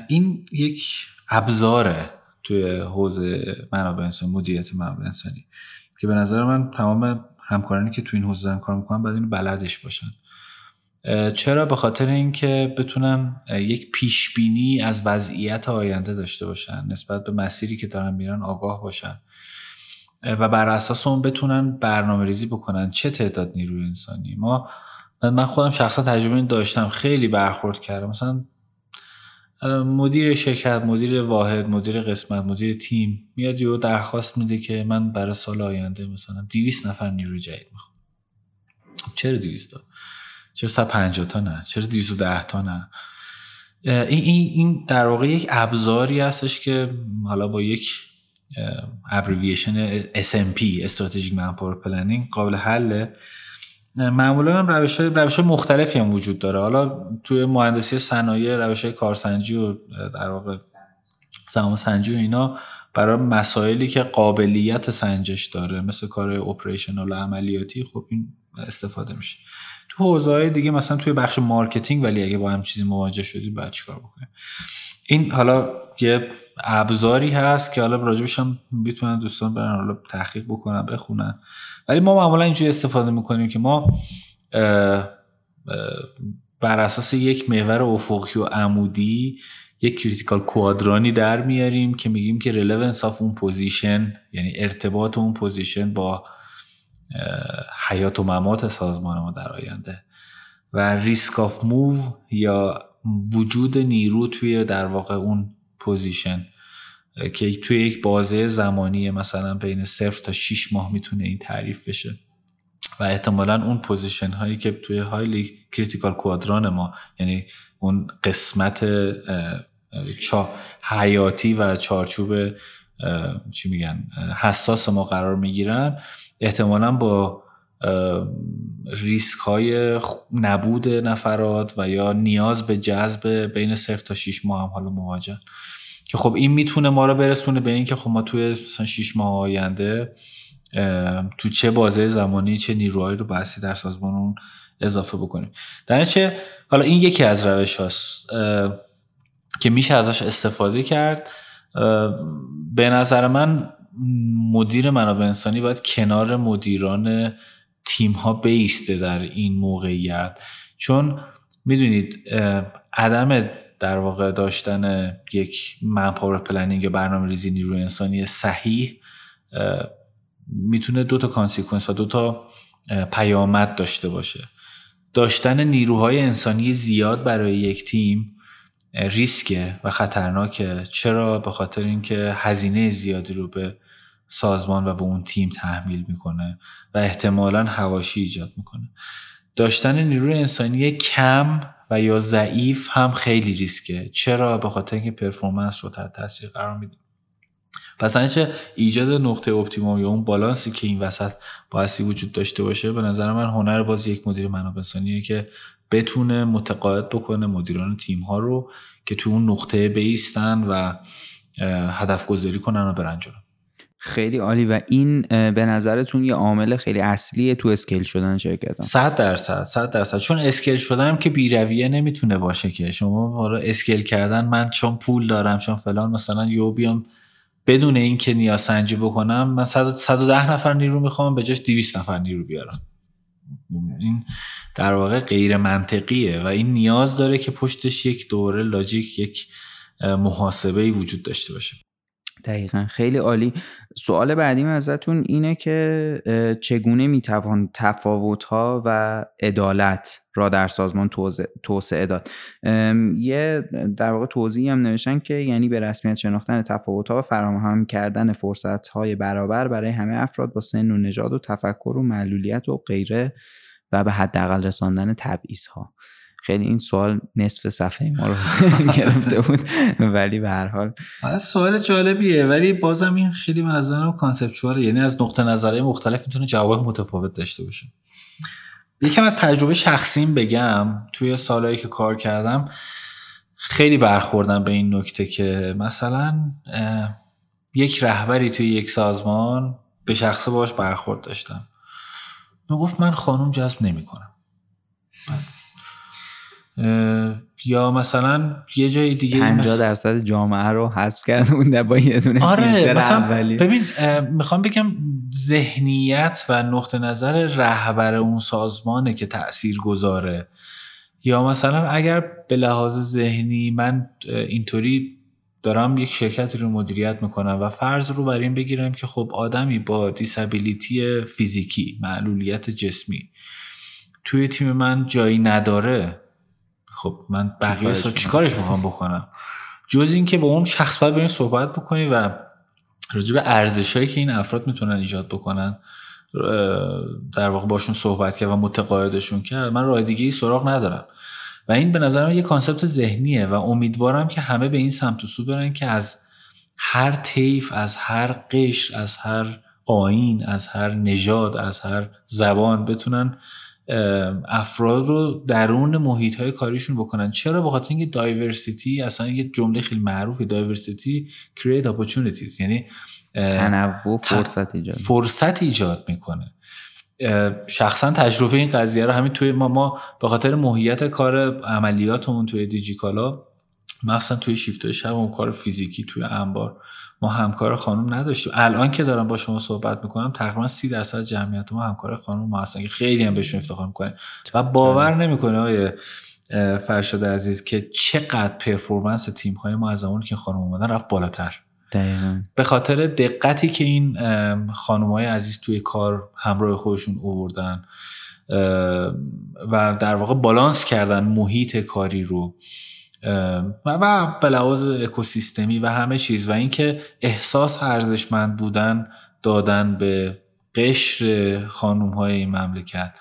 این یک ابزاره توی حوزه منابع انسانی مدیریت منابع انسانی که به نظر من تمام همکارانی که تو این حوزه کار می‌کنن باید اینو بلدش باشن. چرا؟ به خاطر اینکه بتونن یک پیش بینی از وضعیت آینده داشته باشن نسبت به مسیری که دارن میرن آگاه باشن. و بر اساس اون بتونن برنامه ریزی بکنن. چه تعداد نیروی انسانی؟ ما من خودم شخصا تجربه داشتم. خیلی برخورد کردم. مثلا مدیر شرکت مدیر واحد مدیر قسمت مدیر تیم میاد یه درخواست میده که من برای سال آینده مثلا 200 نفر نیروی جدید می‌خوام چرا 200 تا؟ چرا 150 تا نه؟ چرا 210 تا نه؟ این, این, این در واقع یک ابزاری هستش که حالا با یک abbreviation SMP strategic manpower planning قابل حله. معمولا هم روش های, روش های مختلفی هم وجود داره. حالا توی مهندسی صنایع روش های کارسنجی و در واقع زمان سنجی و اینا برای مسائلی که قابلیت سنجش داره مثل کار operational و عملیاتی خب این استفاده میشه. تو حوزه دیگه مثلا توی بخش marketing ولی اگه با همچین چیزی مواجه شدی باید چیکار بکنیم این حالا یه ابزاری هست که حالا راجبش هم می‌تونن دوستان برن حالا تحقیق بکنن بخونن. ولی ما معمولا اینجوری استفاده می‌کنیم که ما بر اساس یک محور افقی و عمودی یک critical quadrant ی در میاریم که میگیم که relevance of اون position یعنی ارتباط اون position با حیات و ممات سازمان ما در آینده. و risk of move یا وجود نیرو توی در واقع اون position که توی یک بازه زمانی مثلا بین صفر تا 6 ماه می‌تونه این تعریف بشه. و احتمالا اون position هایی که توی highly critical quadrant ما یعنی اون قسمت چا حیاتی و چارچوب چی میگن حساس ما قرار می‌گیرن احتمالا با ریسک های نبود نفرات و یا نیاز به جذب بین صفر تا 6 ماه هم حالا مواجه. که خب این می‌تونه ما رو برسونه به اینکه خب ما توی مثلا 6 ماه آینده تو چه بازه زمانی چه نیروهایی رو بحثی در سازمان اضافه بکنیم. در چه حالا این یکی از روش هاست که میشه ازش استفاده کرد. به نظر من مدیر منابع انسانی باید کنار مدیران تیم ها بیسته در این موقعیت. چون می‌دونید عدم در واقع داشتن یک manpower planning یا برنامه ریزی نیروی انسانی صحیح می‌تونه دو تا consequence و دو تا پیامد داشته باشه. داشتن نیروهای انسانی زیاد برای یک تیم ریسکه و خطرناکه. چرا؟ به خاطر اینکه هزینه زیادی رو به سازمان و به اون تیم تحمیل می‌کنه و احتمالا حواشی ایجاد می‌کنه. داشتن نیروی انسانی کم و یا ضعیف هم خیلی ریسکه. چرا؟ به خاطر اینکه performance رو تحت تاثیر قرار میده. پس چه ایجاد نقطه optimum یا اون بالانسی که این وسط بایستی وجود داشته باشه به نظر من هنر باز یک مدیر منابع انسانیه که بتونه متقاعد بکنه مدیران تیم ها رو که تو اون نقطه بیستن و هدف گذاری کنن و برن خیلی عالی و این به نظرتون یه عامل خیلی اصلیه تو scale شدن شرکت صد درصد صد درصد. چون scale شدن که بیرویه نمی‌تونه باشه که. شما برای scale کردن من چون پول دارم چون فلان مثلا یهو بیام بدون اینکه نیاز سنجی بکنم من 110 نفر نیرو می‌خوام به جاش 200 نفر نیرو بیارم. این در واقع غیر منطقیه و این نیاز داره که پشتش یک دوره لاجیک یک محاسبه وجود داشته باشه. دقیقا. خیلی عالی. سوال بعدیم ازتون اینه که چگونه می‌توان تفاوت ها و عدالت را در سازمان توسعه داد؟ یه در واقع توضیحی هم نوشتن که یعنی به رسمیت شناختن تفاوت ها و فراهم کردن فرصت های برابر برای همه افراد با سن و نژاد و تفکر و معلولیت و غیره و به حداقل رساندن تبعیض ها خیلی این سوال نصف صفحه ما رو گرفته بود ولی به هر حال. سوال جالبیه ولی بازم این خیلی به نظرم کانسپچواله یعنی از نقطه نظرهای مختلف می‌تونه جواب متفاوت داشته باشه. یکم از تجربه شخصیم بگم توی سالهایی که کار کردم خیلی برخوردم به این نکته که مثلا یک رهبری توی یک سازمان به شخص باش برخورد داشتم. می‌گفت من خانوم جذب نمی‌کنم. یا مثلا یه جای دیگه 50 درصد جامعه رو حذف کرده بوده با یه دونه آره مثلا ببین می‌خوام بگم ذهنیت و نقطه نظر رهبر اون سازمانه که تأثیر گذاره یا مثلا اگر به لحاظ ذهنی من اینطوری دارم یک شرکتی رو مدیریت می‌کنم و فرض رو بر این بگیرم که خب آدمی با دیسابیلیتی فیزیکی معلولیت جسمی توی تیم من جایی نداره. خب من بقیه سال چیکارش می‌خوام بکنم؟ جز اینکه با اون شخص باید بریم صحبت بکنی و راجع به ارزشهایی که این افراد می‌تونن ایجاد بکنن در واقع باشون صحبت کرد و متقاعدشون کرد من راه دیگه ای سراغ ندارم. و این به نظر من یه concept ذهنیه و امیدوارم که همه به این سمت و سو برن که از هر طیف از هر قشر از هر آیین از هر نژاد از هر زبان بتونن افراد رو درون محیط های کاریشون بکنن. چرا؟ به خاطر اینکه diversity اصلا یه جمله خیلی معروفه. diversity create opportunities. یعنی تنوع فرصت ایجاد. فرصت ایجاد می‌کنه. شخصا تجربه این قضیه رو همین توی ما ما به خاطر موهیت کار عملیاتمون توی دیجیکالا مثلا توی شیفت شب و کار فیزیکی توی انبار ما همکار خانم نداشتیم. الان که دارم با شما صحبت می‌کنم تقریبا سی درصد جمعیت ما همکار خانم ما هستن که خیلی هم بهشون افتخار می‌کنه و باور نمی‌کنه آقای فرشاد عزیز که چقدر پرفورمنس تیم های ما از زمانی که خانم اومدن رفت بالاتر. دقیقا. به خاطر دقتی که این خانم های عزیز توی کار همراه خودشون اووردن و در واقع بالانس کردن محیط کاری رو. و به لحاظ اکوسیستمی و همه چیز و اینکه احساس ارزشمند بودن دادن به قشر خانوم های این مملکت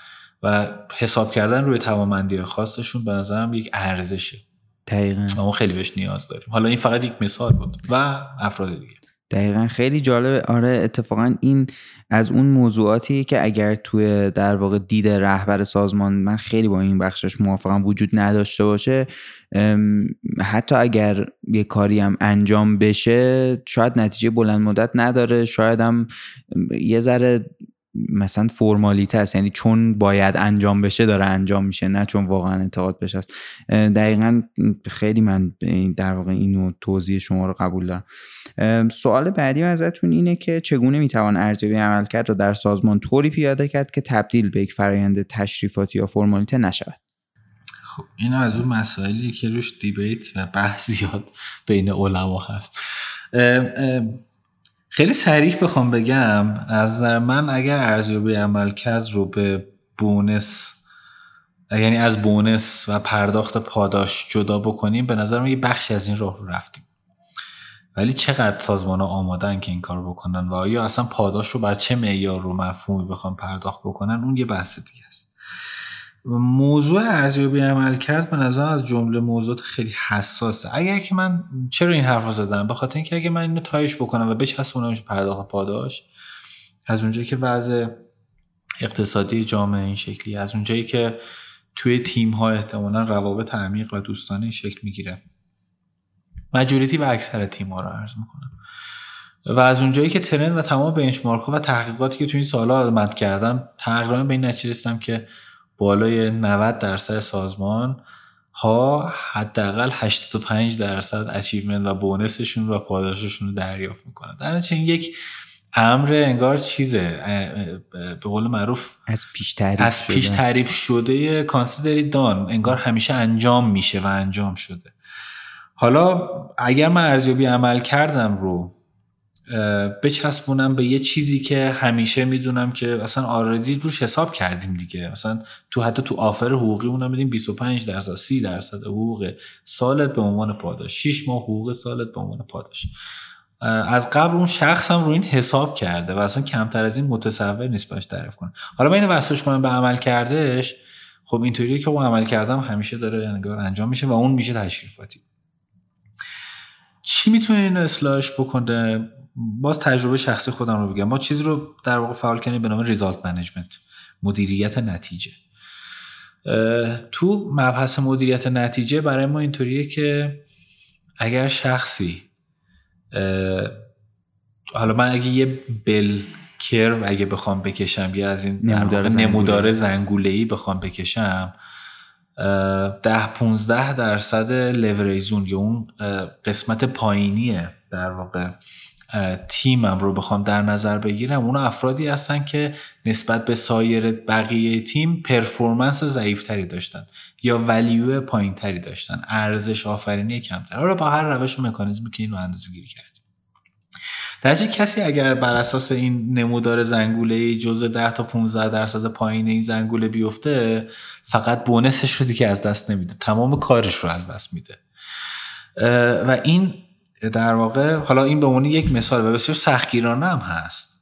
و حساب کردن روی توانمندی خاصشون به نظرم یک ارزشه. دقیقا. ما خیلی بهش نیاز داریم. حالا این فقط یک مثال بود و افراد دیگه. دقیقا. خیلی جالبه. آره اتفاقا این از اون موضوعاتی که اگر توی در واقع دید رهبر سازمان من خیلی با این بخشش موافقم وجود نداشته باشه. حتی اگر یه کاری هم انجام بشه شاید نتیجه بلند مدت نداره. شاید هم یه ذره مثلا فرمالیته است. یعنی چون باید انجام بشه داره انجام میشه نه چون واقعا انتقاد بشه است دقیقا خیلی من در واقع اینو توضیح شما رو قبول دارم. سوال بعدی ازتون اینه که چگونه می‌توان ارزیابی عملکرد رو در سازمان طوری پیاده کرد که تبدیل به یک فرایند تشریفاتی یا فرمالیته نشود؟ خب این از اون مسائلی که روش دیبیت و بحث زیاد بین علما هست. خیلی سریح بخوام بگم از من اگر ارزیابی عملکرد رو به بونس یعنی از بونس و پرداخت پاداش جدا بکنیم به نظر من یه بخشی از این راه رو رفتیم. ولی چقدر سازمان ها آمادن که این کار بکنن و آیا اصلا پاداش رو بر چه معیار رو مفهومی بخوام پرداخت بکنن اون یه بحث دیگه است. موضوع ارزیابی عمل کرد به نظر از جمله موضوعات خیلی حساسه. اگر که من چرا این حرف رو زدم؟ به خاطر اینکه اگه من اینو تایش بکنم و بچسبونمش پرداخت پاداش از اونجایی که وضع اقتصادی جامعه این شکلی از اونجایی که توی تیم ها احتمالا روابط عمیق و دوستانه شکل می‌گیره. مجوریتی و اکثر تیم ها رو عرض می‌کنم. و از اونجایی که ترند و تمام بنچمارک ها و تحقیقاتی که توی این سالها مد کردم تقریبا به این نتیجه که بالای 90 درصد سازمان ها حداقل 85 درصد achievement و bonus شون و پاداششون رو دریافت می‌کنن. در این یک امر انگار چیزه به قول معروف از پیش تعریف از شده. پیش تعریف شده consider it done انگار همیشه انجام میشه و انجام شده. حالا اگر من ارزیابی عملکردم رو بچسبونم به یه چیزی که همیشه می‌دونم که اصلا already روش حساب کردیم دیگه. مثلا تو حتی تو آفر حقوقی اونم بدیم 25 درصد 30 درصد حقوق سالت به عنوان پاداش 6 ماه حقوق سالت به عنوان پاداش. از قبل اون شخص هم رو این حساب کرده و اصلا کمتر از این متصور نیست باش تعریف کنه. حالا من اینو وصلش کنم به عمل کردش خب اینطوریه که اون عمل کردم همیشه داره انگار انجام میشه و اون میشه تشریفاتی. چی می‌تونه اینو اصلاحش بکنه؟ باز تجربه شخصی خودم رو بگم. ما چیزی رو در واقع فعال کنیم به نام ریزالت منیجمنت مدیریت نتیجه. تو مبحث مدیریت نتیجه برای ما اینطوریه که اگر شخصی حالا من اگه یه بل کرو اگه بخوام بکشم یا از این نمودار, نمودار زنگوله. ای بخوام بکشم ده 15 درصد لوریزون یا اون قسمت پایینیه در واقع. تیمم رو بخوام در نظر بگیرم. اون افرادی هستن که نسبت به سایر بقیه تیم پرفورمنس ضعیفتری داشتن یا ولیو پایینتری داشتن. ارزش آفرینی کمتر. حالا با هر روش و مکانیزمی که اینو اندازه گیری کردیم. در کسی اگر بر اساس این نمودار زنگوله جزء 10 تا 15 درصد پایین این زنگوله بیفته فقط بونسش رو دیگه از دست نمیده. تمام کارش رو از دست میده. و این در واقع حالا این به عنوان یک مثال و بسیار سختگیرانه هم هست.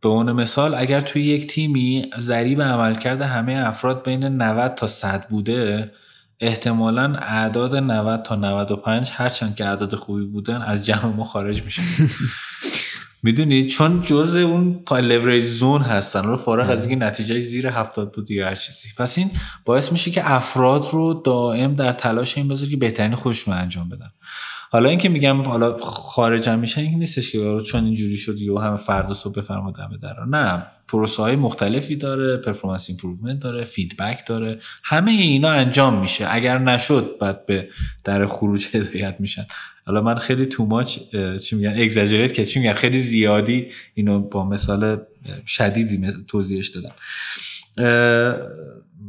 به عنوان مثال اگر توی یک تیمی ضریب عمل کرده همه افراد بین 90 تا 100 بوده احتمالا اعداد 90 تا 95 هرچند که اعداد خوبی بودن از جمع ما خارج میشن می‌دونید چون جزء اون لوریج زون هستن. رو فارغ از اینکه نتیجه زیر 70 بود یا هر چیزی. پس این باعث میشه که افراد رو دائم در تلاش این بذاره که بهترین خودشون انجام بدن. حالا اینکه میگم حالا خارج هم میشن این نیستش که چون اینجوری شد و همه فردا صبح بفرما دم در نه. پروسه های مختلفی داره performance improvement داره feedback داره. همه اینا انجام میشه. اگر نشد بعد به در خروج هدایت میشن. حالا من خیلی too much چی میگن exaggerate که چی میگن خیلی زیادی اینو با مثال شدیدی توضیحش دادم.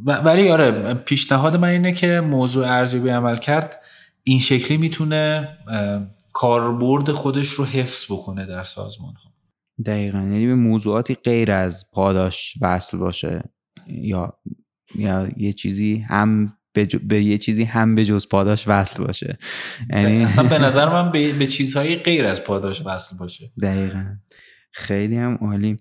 ولی آره پیشنهاد من اینه که موضوع ارزیابی عمل کرد این شکلی می‌تونه کاربرد خودش رو حفظ بکنه در سازمان ها دقیقا. یعنی به موضوعاتی غیر از پاداش وصل باشه یا یا یه چیزی هم به, به یه چیزی هم به جز پاداش وصل باشه. یعنی اصلا به نظر من به, به چیزهای غیر از پاداش وصل باشه. دقیقا. خیلی هم عالی.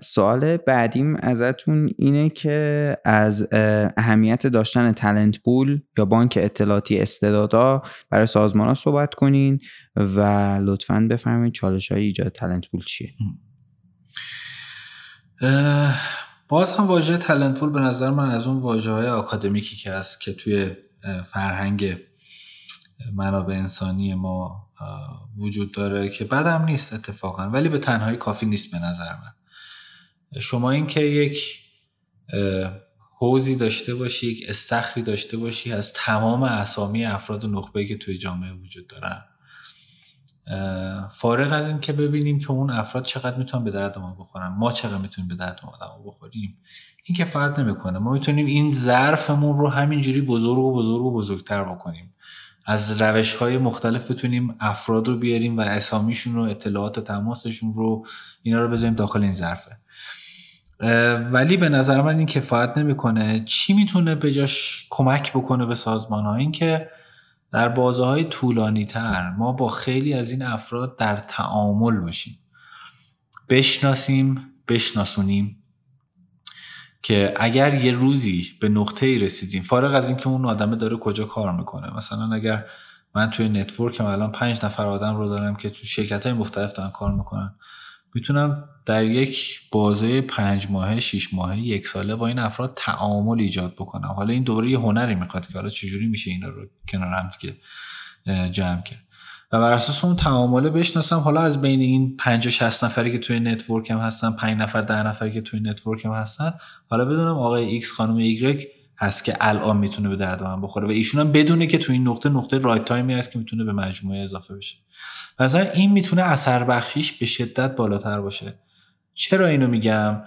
سوال بعدیم ازتون اینه که از اهمیت داشتن تلنت پول یا بانک اطلاعاتی استعدادا برای سازمان ها صحبت کنین و لطفا بفرمایید چالش های ایجاد تلنت پول چیه؟ باز هم واژه تلنت پول به نظر من از اون واژه های آکادمیکی که هست که توی فرهنگ منابع انسانی ما وجود داره که بدم نیست اتفاقا ولی به تنهایی کافی نیست به نظر من. شما اینکه یک حوزی داشته باشی یک استخری داشته باشی از تمام اسامی افراد و نخبه که توی جامعه وجود دارن. فارغ از این که ببینیم که اون افراد چقدر می‌تونن به درد ما بخورن. ما چقدر می‌تونیم به درد ما بخوریم؟ این کفایت نمی‌کنه. ما می‌تونیم این ظرفمون رو همینجوری بزرگ و بزرگ و بزرگتر بکنیم. از روش های مختلف بتونیم افراد رو بیاریم و اسامیشون رو اطلاعات تماسشون رو اینا رو بذاریم داخل این ظرفه. ولی به نظر من این کفایت نمی‌کنه. چی می‌تونه به جاش کمک بکنه به سازمان ها این که در بازه های طولانی تر ما با خیلی از این افراد در تعامل باشیم. بشناسیم بشناسونیم. که اگر یه روزی به نقطه ای رسیدیم فارغ از اینکه اون آدمه داره کجا کار می‌کنه. مثلا اگر من توی network م الان پنج نفر آدم رو دارم که تو شرکت های مختلف دارن کار می‌کنن. می‌تونم در یک بازه پنج ماهه شیش ماهه یک ساله با این افراد تعامل ایجاد بکنم. حالا این دوباره یه هنری می‌خواد که حالا چجوری میشه اینا رو کنار هم که جمع کرد. و بر اساس اون تعامله بشناسم. حالا از بین این 50 60 نفری که توی network م هستن 5 نفر 10 نفری که توی network م هستن حالا بدونم آقای X خانم Y هست که الان می‌تونه به درد من بخوره و ایشون هم بدونه که تو این نقطه نقطه رایت تایمی هست که می‌تونه به مجموعه اضافه بشه. مثلا این می‌تونه اثر بخشیش به شدت بالاتر باشه. چرا اینو میگم؟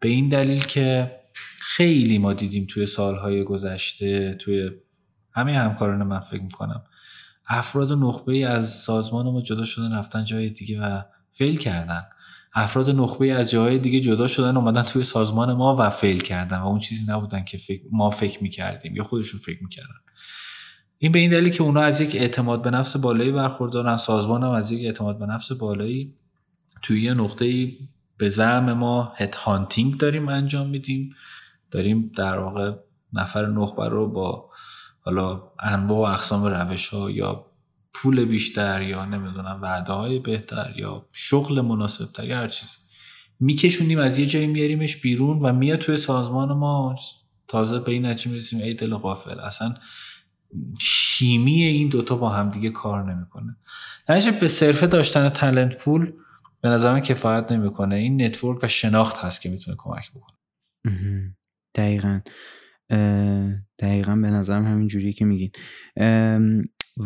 به این دلیل که خیلی ما دیدیم توی سالهای گذشته توی همه همکاران من فکر می‌کنم افراد نخبه ای از سازمان ما جدا شدن رفتن جای دیگه و فیل کردن. افراد نخبه از جاهای دیگه جدا شدن اومدن توی سازمان ما و فیل کردن و اون چیزی نبودن که ما فکر می‌کردیم یا خودشون فکر می‌کردن. این به این دلیل که اونا از یک اعتماد به نفس بالایی برخوردارن سازمان هم از یک اعتماد به نفس بالایی. توی یه نقطه ای به زعم ما هد هانتینگ داریم انجام میدیم. داریم در واقع نفر نخبه رو با حالا انواع و اقسام روش ها یا پول بیشتر یا نمی‌دونم وعده های بهتر یا شغل مناسب تر یا هر چیزی میکشونیم از یه جایی میاریمش بیرون و میاد توی سازمان ما. تازه به این نتیجه می‌رسیم ای دل غافل. اصلا شیمی این دوتا با هم دیگه کار نمی‌کنه. نشه به صرفه داشتن talent پول به نظر کفایت نمی‌کنه. این network و شناخت هست که می‌تونه کمک بکنه. دقیقا. دقیقا به نظرم همین جوریه که میگین.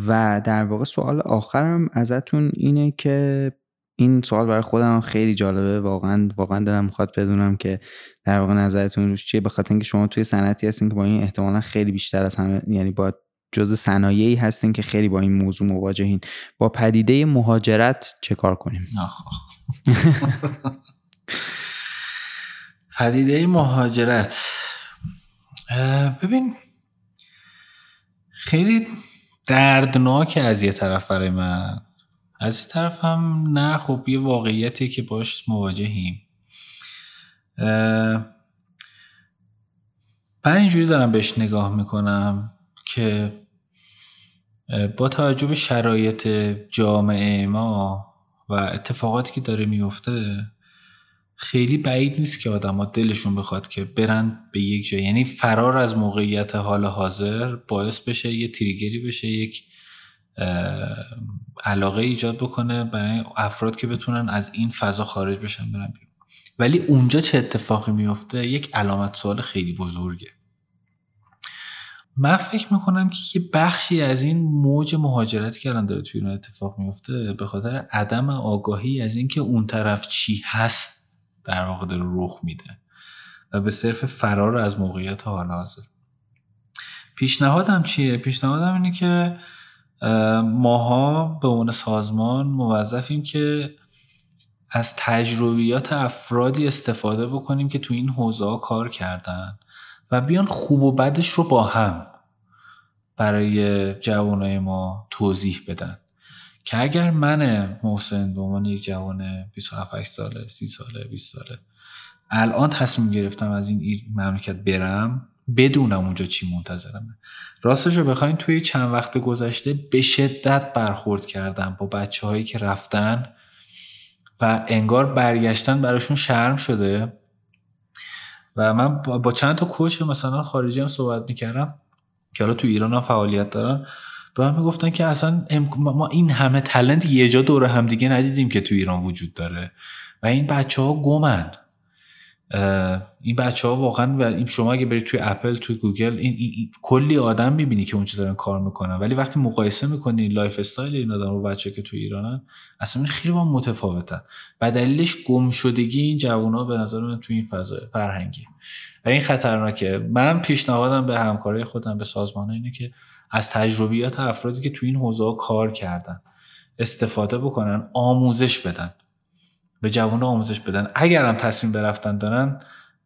و در واقع سوال آخرم ازتون اینه که این سوال برای خودم خیلی جالبه. واقعا واقعا دلم می‌خواد بدونم که در واقع نظرتون روش چیه. به خاطر اینکه شما توی صنعتی هستین که با این احتمالا خیلی بیشتر از همه یعنی با جزء صنایعی هستین که خیلی با این موضوع مواجهین. با پدیده مهاجرت چه کار کنیم؟ پدیده مهاجرت. ببین خیلی دردناک از یه طرف برای من. از یه طرف هم نه خب یه واقعیتی که باش مواجهیم. من اینجوری دارم بهش نگاه می‌کنم که با توجه به شرایط جامعه ما و اتفاقاتی که داره میفته خیلی بعید نیست که آدما دلشون بخواد که برن به یک جای. یعنی فرار از موقعیت حال حاضر باعث بشه یه تریگری بشه یک علاقه ایجاد بکنه برای افراد که بتونن از این فضا خارج بشن برن بیرون. ولی اونجا چه اتفاقی میفته؟ یک علامت سوال خیلی بزرگه. من فکر می‌کنم که یه بخشی از این موج مهاجرتی که الان داره توی ایران اتفاق میفته به خاطر عدم آگاهی از اینکه اون طرف چی هست در واقع داره رخ میده و به صرف فرار از موقعیت حال حاضر. پیشنهادم چیه؟ پیشنهادم اینه که ماها به عنوان سازمان موظفیم که از تجربیات افرادی استفاده بکنیم که تو این حوزه کار کردن و بیان خوب و بدش رو با هم برای جوانای ما توضیح بدن. که اگر من محسن به عنوان یک جوان 27 ساله 30 ساله 20 ساله الان تصمیم گرفتم از این مملکت برم بدونم اونجا چی منتظرمه. راستش رو بخواین توی چند وقت گذشته به شدت برخورد کردم با بچه هایی که رفتن و انگار برگشتن براشون شرم شده. و من با چند تا کوچ مثلا خارجی هم صحبت می‌کردم که حالا تو ایران هم فعالیت دارن. به هم می‌گفتن که اصلا ما این همه تلنت یه جا دور هم دیگه ندیدیم که تو ایران وجود داره. و این بچه ها گمن این بچه ها واقعا و این شما اگه برید توی اپل توی گوگل این, این, کلی آدم می‌بینی که اونجا دارن کار می‌کنن. ولی وقتی مقایسه می‌کنی lifestyle این آدم و بچه که توی ایرانن اصلا خیلی با متفاوتن. و دلیلش گم شدگی این ها به نظر من توی این فضا فرهنگی. و این خطرناکه. من پیشنهادم به همکارای خودم به سازمان اینه که از تجربیات افرادی که توی این حوزه کار کردن استفاده بکنن آموزش بدن. به جوان آموزش بدن. اگر هم تصمیم برفتن دارن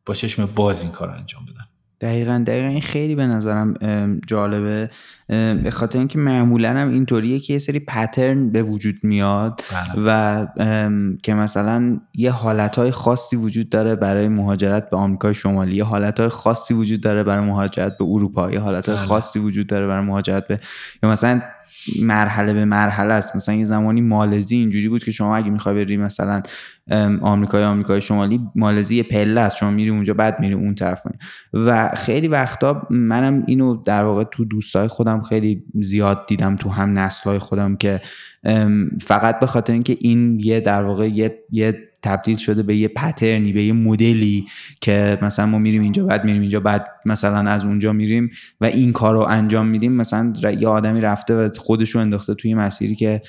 با چشم باز این کار انجام بدن. دقیقا دقیقا این خیلی به نظرم جالبه به خاطر اینکه معمولا هم اینطوریه که یه سری پترن به وجود میاد بله. و که مثلا یه حالتهای خاصی وجود داره برای مهاجرت به آمریکای شمالی یه حالتهای خاصی وجود داره برای مهاجرت به اروپا یه حالتهای بله. خاصی وجود داره برای مهاجرت به یا مثلا مرحله به مرحله است. مثلا یه زمانی مالزی اینجوری بود که شما اگه می‌خوای بری مثلا آمریکای آمریکای شمالی مالزی پله است. شما میری اونجا بعد میری اون طرف و خیلی وقتا منم اینو در واقع تو دوستای خودم خیلی زیاد دیدم تو هم نسلای خودم که فقط به خاطر اینکه این یه در واقع یه, یه تبدیل شده به یه پترنی به یه مدلی که مثلا ما میریم اینجا بعد میریم اینجا بعد مثلا از اونجا میریم و این کار رو انجام میدیم. مثلا یه آدمی رفته و خودش رو انداخته توی مسیری که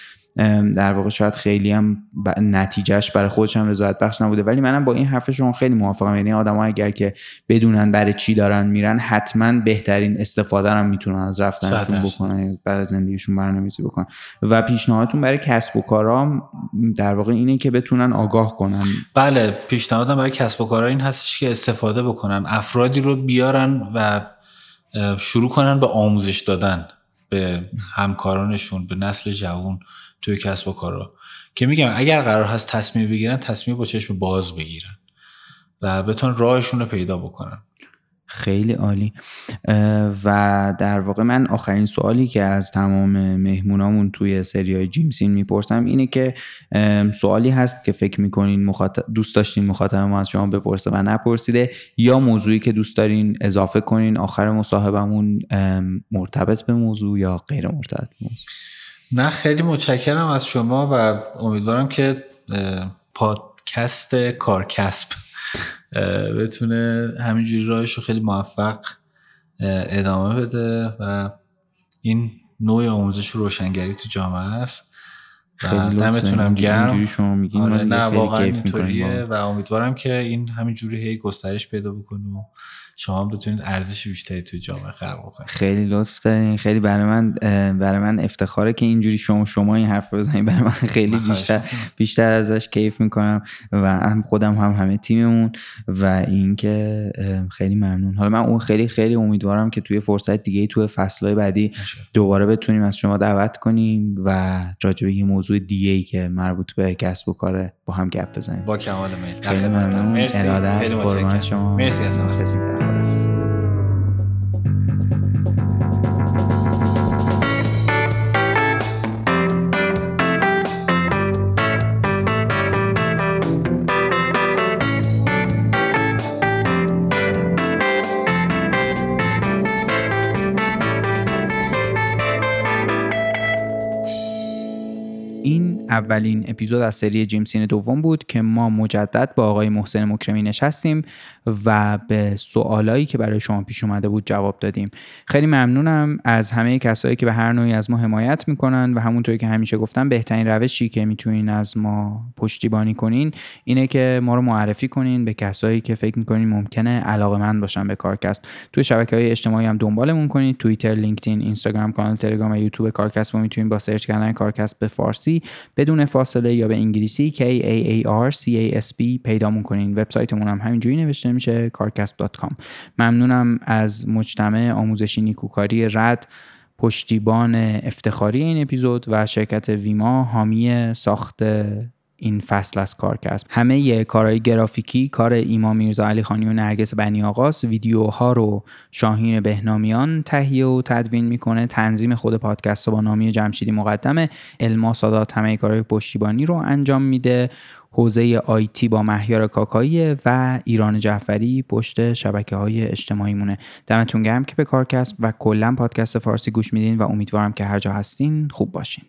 در واقع شاید خیلی هم نتیجهش برای خودش هم رضایت بخش نبوده. ولی منم با این حرف شما خیلی موافقم. یعنی آدم اگر که بدونن برای چی دارن میرن حتما بهترین استفاده هم می‌تونن از رفتنشون بکنن. برای زندگیشون برنامه‌ریزی بکنن. و پیشنهادتون برای کسب و کارا در واقع اینه که بتونن آگاه کنن. بله پیشنهادم برای کسب و کارا این هستش که استفاده بکنن. افرادی رو بیارن و شروع کنن به آموزش دادن به همکارانشون به نسل جوان توی کسب و کارا. که میگم اگر قرار هست تصمیم بگیرن تصمیم با چشم باز بگیرن و بتون راهشون رو پیدا بکنن. خیلی عالی. و در واقع من آخرین سوالی که از تمام مهمونامون توی سریای جیمسین می‌پرسم اینه که سوالی هست که فکر می‌کنین مخاطب دوست داشتین مخاطب ما از شما بپرسه و نپرسیده یا موضوعی که دوست دارین اضافه کنین آخر مصاحبمون مرتبط به موضوع یا غیر مرتبط به موضوع؟ نه خیلی متشکرم از شما و امیدوارم که پادکست کارکسب بتونه همینجوری راهش رو خیلی موفق ادامه بده و این نوع آموزش روشنگری تو جامعه است. خیلی دمتونم گرم. شما میگین آره نه واقعا اینطوریه و امیدوارم که این همینجوری هی گسترش پیدا بکنه و شما هم بتونید ارزش بیشتری توی جامعه خلق بکنید. خیلی لطف دارین. خیلی برای من برای من افتخاره که اینجوری شما شما این حرف بزنید برای من خیلی بیشتر بیشتر ازش کیف می‌کنم و هم خودم هم همه تیممون و اینکه خیلی ممنون. حالا من اون خیلی خیلی امیدوارم که توی فرصت دیگه توی فصلهای بعدی دوباره بتونیم از شما دعوت کنیم و راجع به یه موضوع دیگه ای که مربوط به کسب و کاره با هم گپ بزنیم. با کمال میل خیلی ممنون. مرسی. خیلی شما. مرسی از podcast. اولین اپیزود از سری جیم season دوم بود که ما مجدد با آقای محسن مکرمی نشستیم و به سوالایی که برای شما پیش اومده بود جواب دادیم. خیلی ممنونم از همه کسایی که به هر نوعی از ما حمایت می‌کنن و همونطوری که همیشه گفتم بهترین روشی که می‌تونین از ما پشتیبانی کنین اینه که ما رو معرفی کنین به کسایی که فکر می‌کنین ممکنه علاقه مند باشن به کارکست. توی شبکه های اجتماعی هم دنبالمون کنید توییتر لینکدین اینستاگرام کانال تلگرام و یوتیوب کارکست ما می‌تونین با سرچ کردن کارکست به فارسی بدون فاصله یا به انگلیسی K A A R C A S B پیدامون کنین وبسایتمون هم همینجوری نوشته میشه carcast.com ممنونم از مجتمع آموزشی نیکوکاری رد پشتیبان افتخاری این اپیزود و شرکت ویما حامی ساخت این فصل از کارکسب همه کارهای گرافیکی کار ایما میرزا علی خانی و نرگس بنی آقاس ویدیوها رو شاهین بهنامیان تهیه و تدوین می‌کنه. تنظیم خود پادکست با نامی جمشیدی مقدمه. الما سادات همه کارهای پشتیبانی رو انجام میده. حوزه آیتی با مهیار کاکایی و ایران جعفری پشت شبکه های اجتماعی مونه دمتون گرم که به کارکست و کلا پادکست فارسی گوش میدین و امیدوارم که هر جا هستین خوب باشین.